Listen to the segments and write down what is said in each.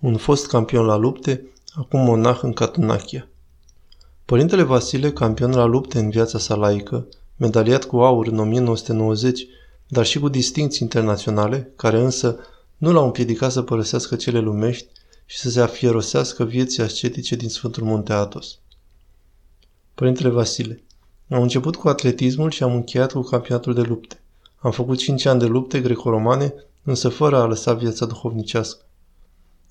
un fost campion la lupte, acum monah în Catunachia. Părintele Vasile, campion la lupte în viața sa laică, medaliat cu aur în 1990, dar și cu distinții internaționale, care însă nu l-au împiedicat să părăsească cele lumești și să se afierosească vieții ascetice din Sfântul Munte Atos. Părintele Vasile, am început cu atletismul și am încheiat cu campionatul de lupte. Am făcut 5 ani de lupte greco-romane, însă fără a lăsa viața duhovnicească.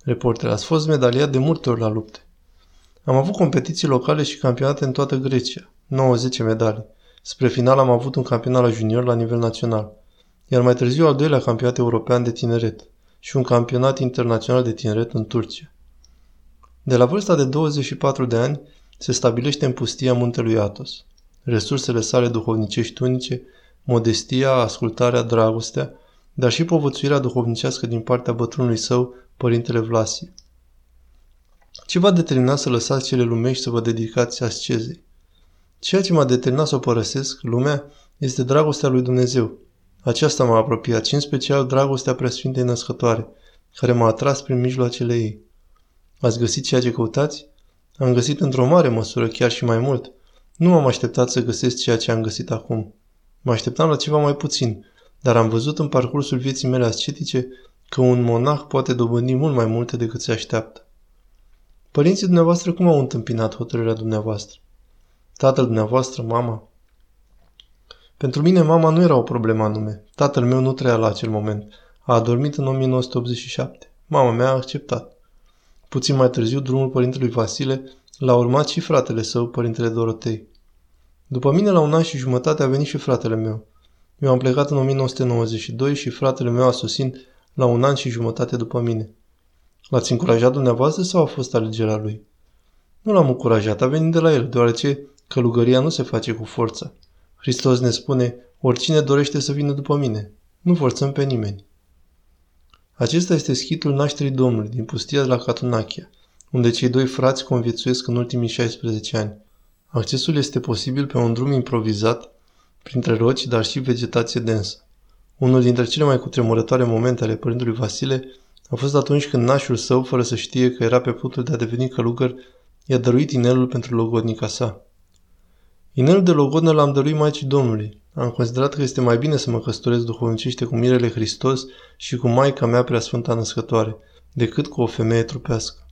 Reporter, ați fost medaliat de multe ori la lupte. Am avut competiții locale și campionate în toată Grecia, 90 medalii. Spre final am avut un campionat la junior la nivel național, iar mai târziu al doilea campionat european de tineret și un campionat internațional de tineret în Turcia. De la vârsta de 24 de ani se stabilește în pustia muntelui Atos. Resursele sale duhovnicești unice, modestia, ascultarea, dragostea, dar și povățuirea duhovnicească din partea bătrânului său, părintele Vlasie. Ce v-a determinat să lăsați cele lumești să vă dedicați ascezei? Ceea ce m-a determinat să o părăsesc, lumea, este dragostea lui Dumnezeu. Aceasta m-a apropiat și în special dragostea preasfintei născătoare, care m-a atras prin mijloacele ei. Ați găsit ceea ce căutați? Am găsit într-o mare măsură, chiar și mai mult. Nu m-am așteptat să găsesc ceea ce am găsit acum. Mă așteptam la ceva mai puțin, dar am văzut în parcursul vieții mele ascetice că un monah poate dobândi mult mai multe decât se așteaptă. Părinții dumneavoastră cum au întâmpinat hotărârea dumneavoastră? Tatăl dumneavoastră, mama? Pentru mine mama nu era o problemă anume. Tatăl meu nu trăia la acel moment. A adormit în 1987. Mama mea a acceptat. Puțin mai târziu, drumul părintelui Vasile l-a urmat și fratele său, părintele Dorotei. După mine, la un an și jumătate, a venit și fratele meu. Eu am plecat în 1992 și fratele meu a sosit la un an și jumătate după mine. L-ați încurajat dumneavoastră sau a fost alegerea lui? Nu l-am încurajat, a venit de la el, deoarece călugăria nu se face cu forța. Hristos ne spune, oricine dorește să vină după mine. Nu forțăm pe nimeni. Acesta este schitul nașterii Domnului din pustia de la Catunachia, unde cei doi frați conviețuiesc în ultimii 16 ani. Accesul este posibil pe un drum improvizat, printre roci, dar și vegetație densă. Unul dintre cele mai cutremurătoare momente ale părintelui Vasile a fost atunci când nașul său, fără să știe că era pe punctul de a deveni călugăr, i-a dăruit inelul pentru logodnica sa. Inelul de logodnă l-am dăruit Maicii Domnului. Am considerat că este mai bine să mă căsătoresc duhovnicește cu Mirele Hristos și cu Maica mea Sfânta Născătoare, decât cu o femeie trupească.